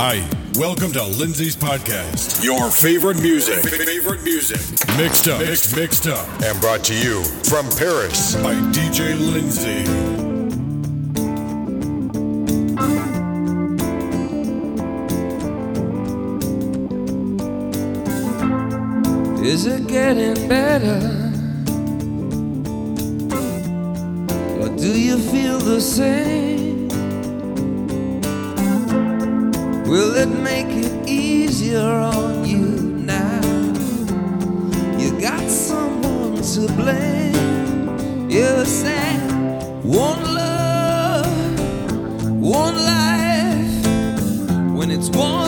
Hi, welcome to Lindsay's podcast. Your favorite music, favorite music, mixed up, mixed, mixed up, and brought to you from Paris by DJ Lindsay. Is it getting better? Or do you feel the same? Will it make it easier on you now? You got someone to blame. You said one love, one life. When it's one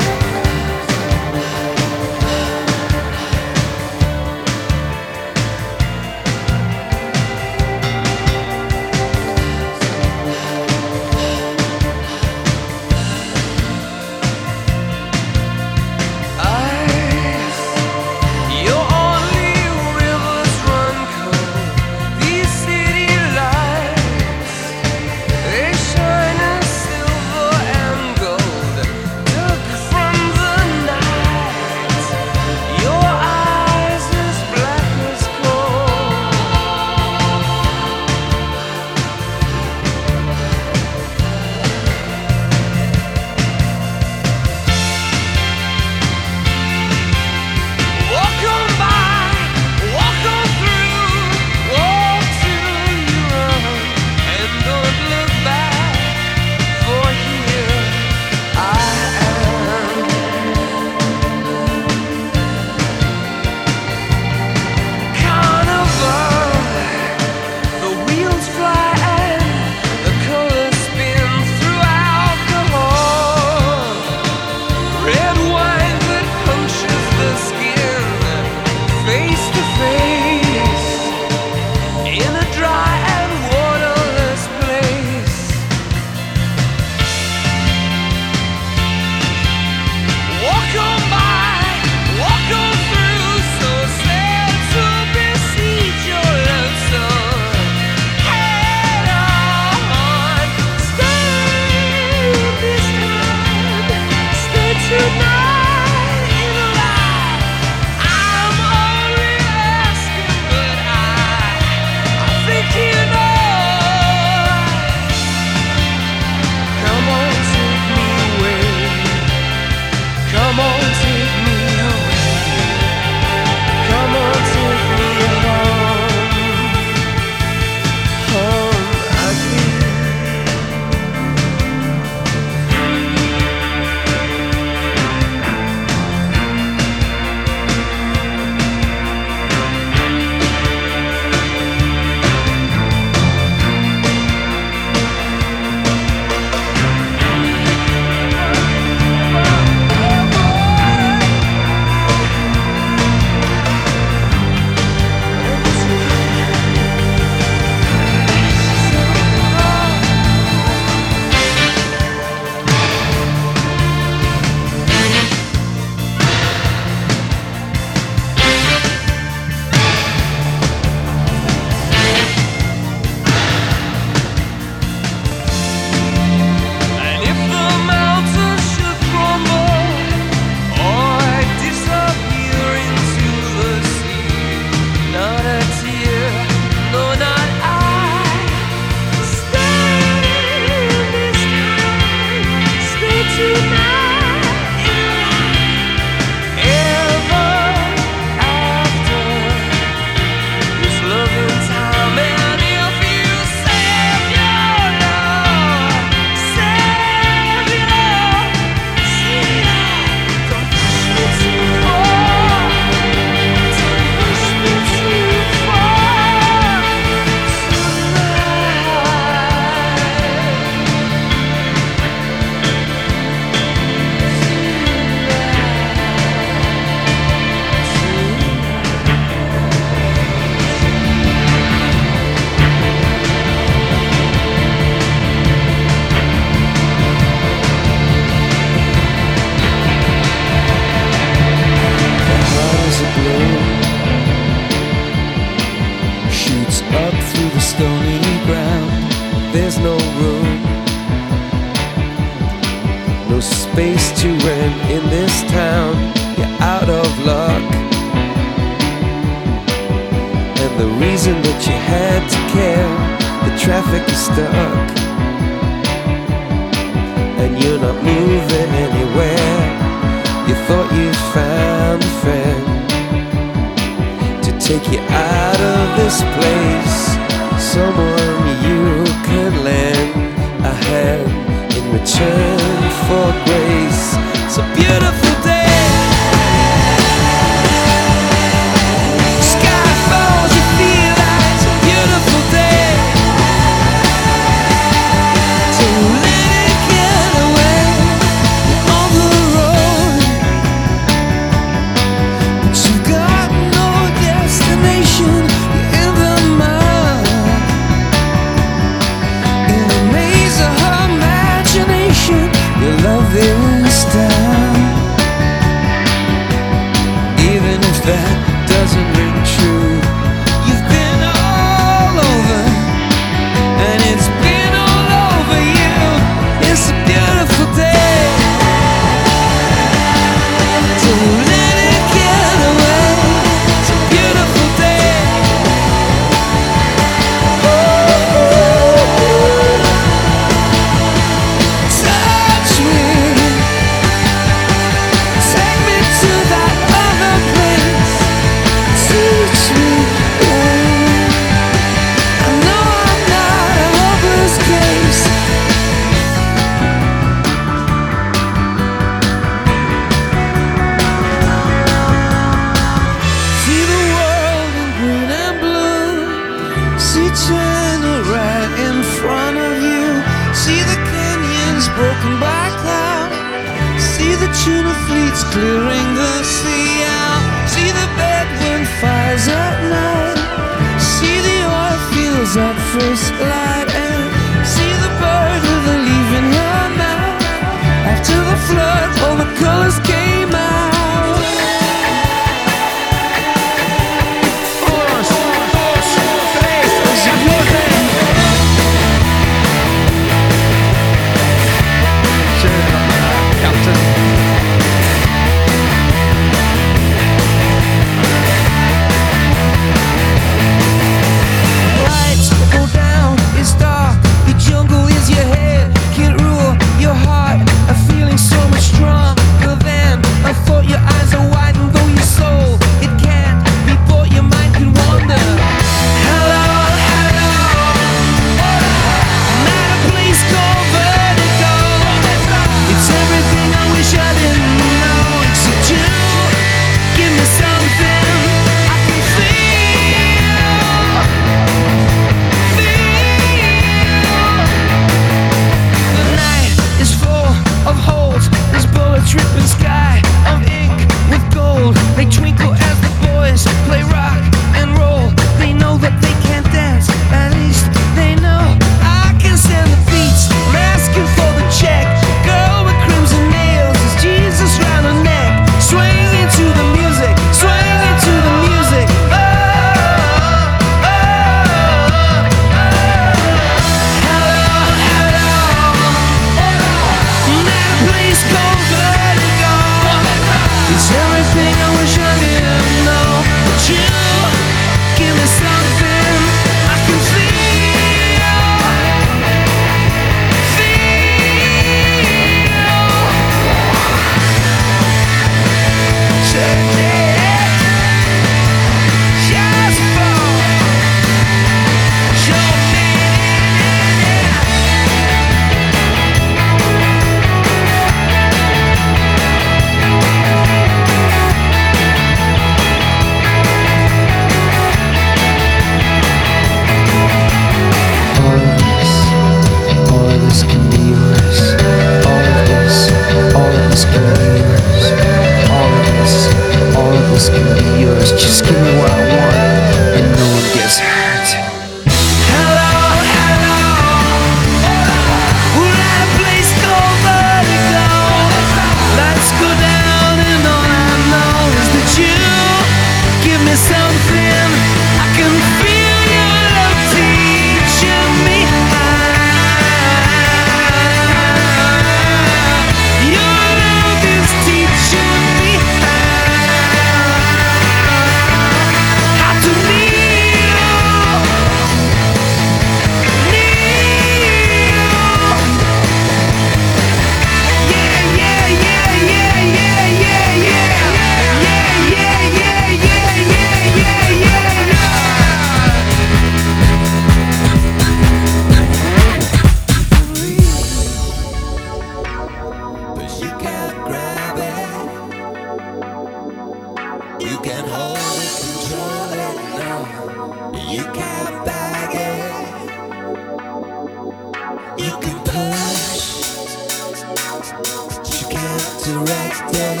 can't direct it.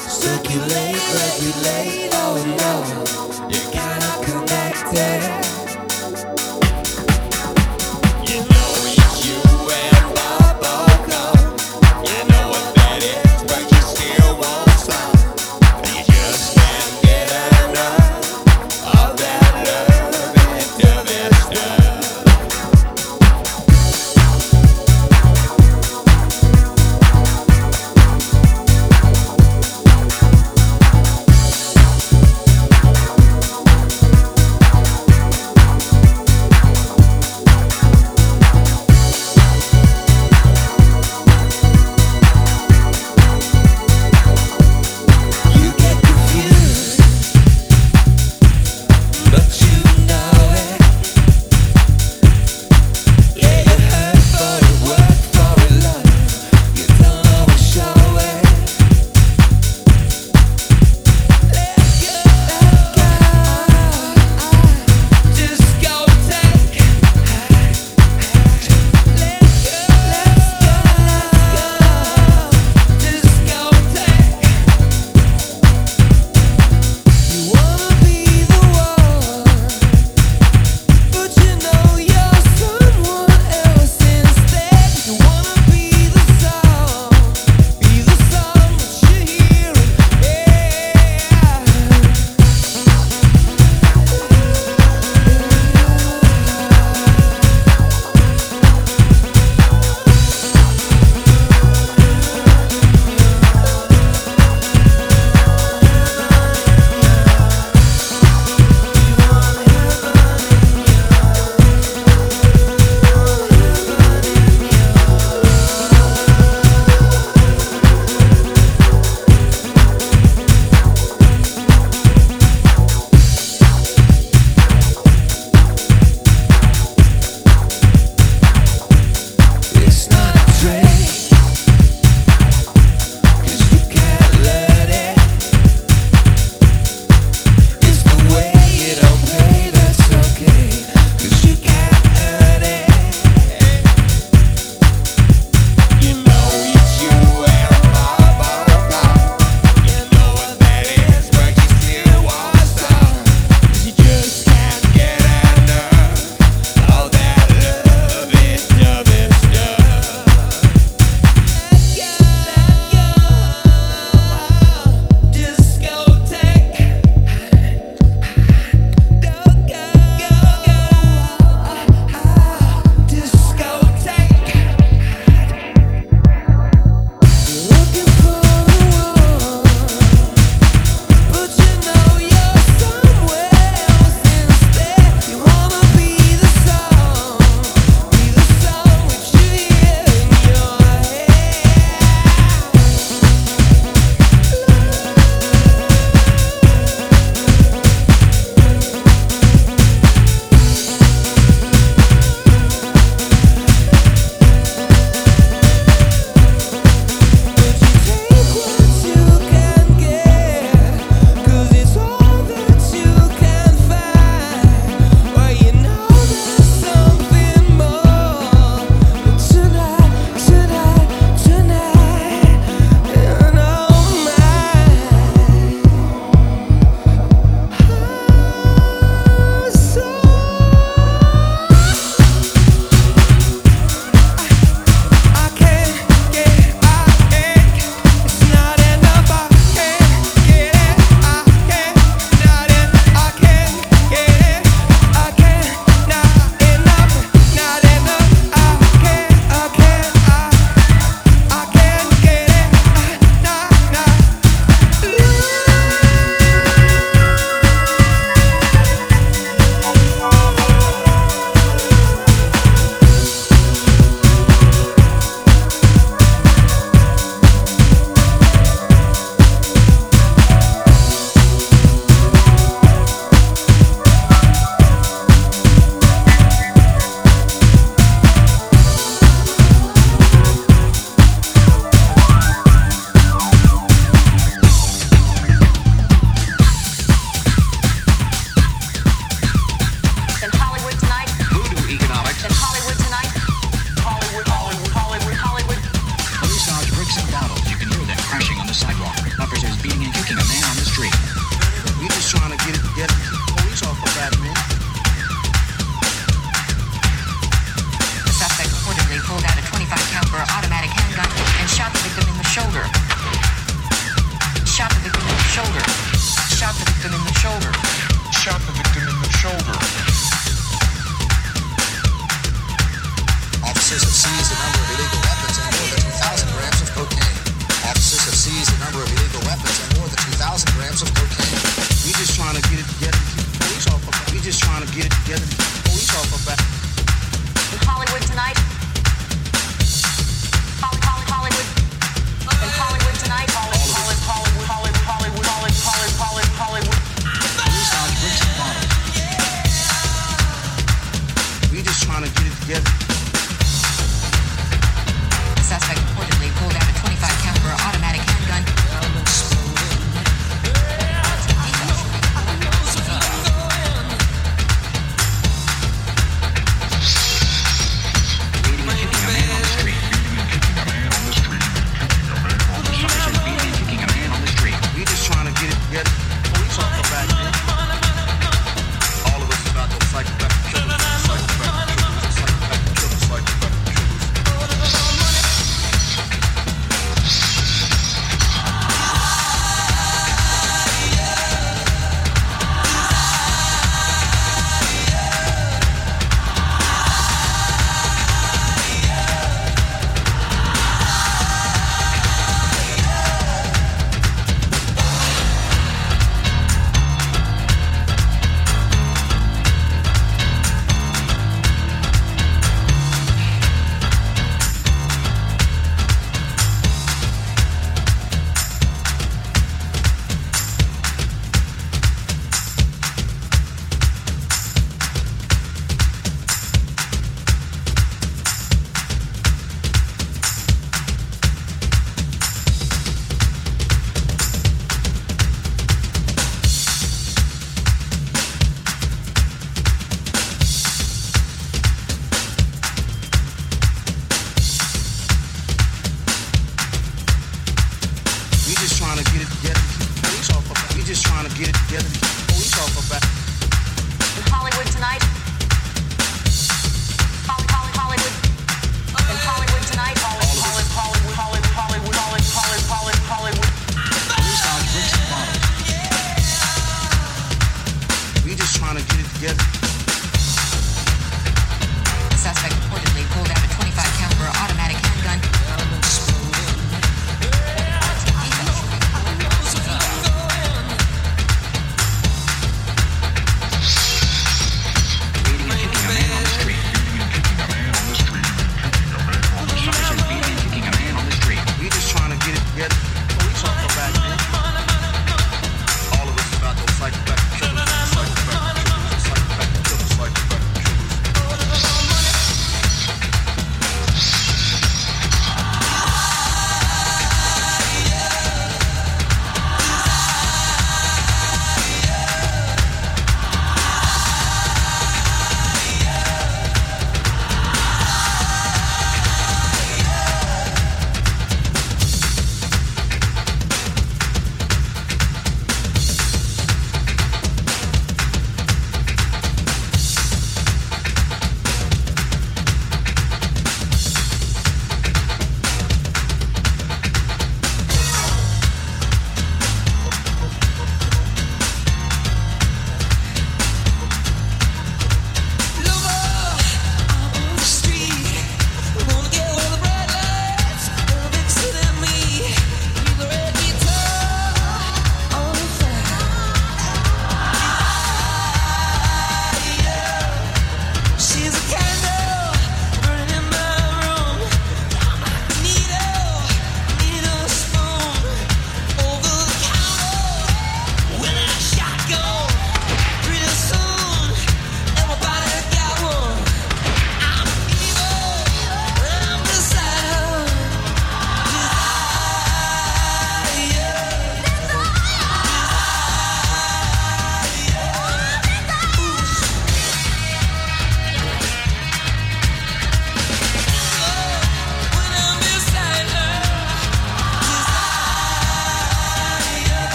Circulate, regulate, oh no, you gotta connect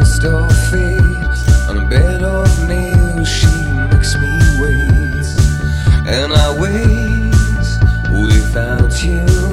kissed her on a bed of nails. She makes me wait, and I wait without you.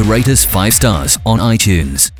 To rate us 5 stars on iTunes.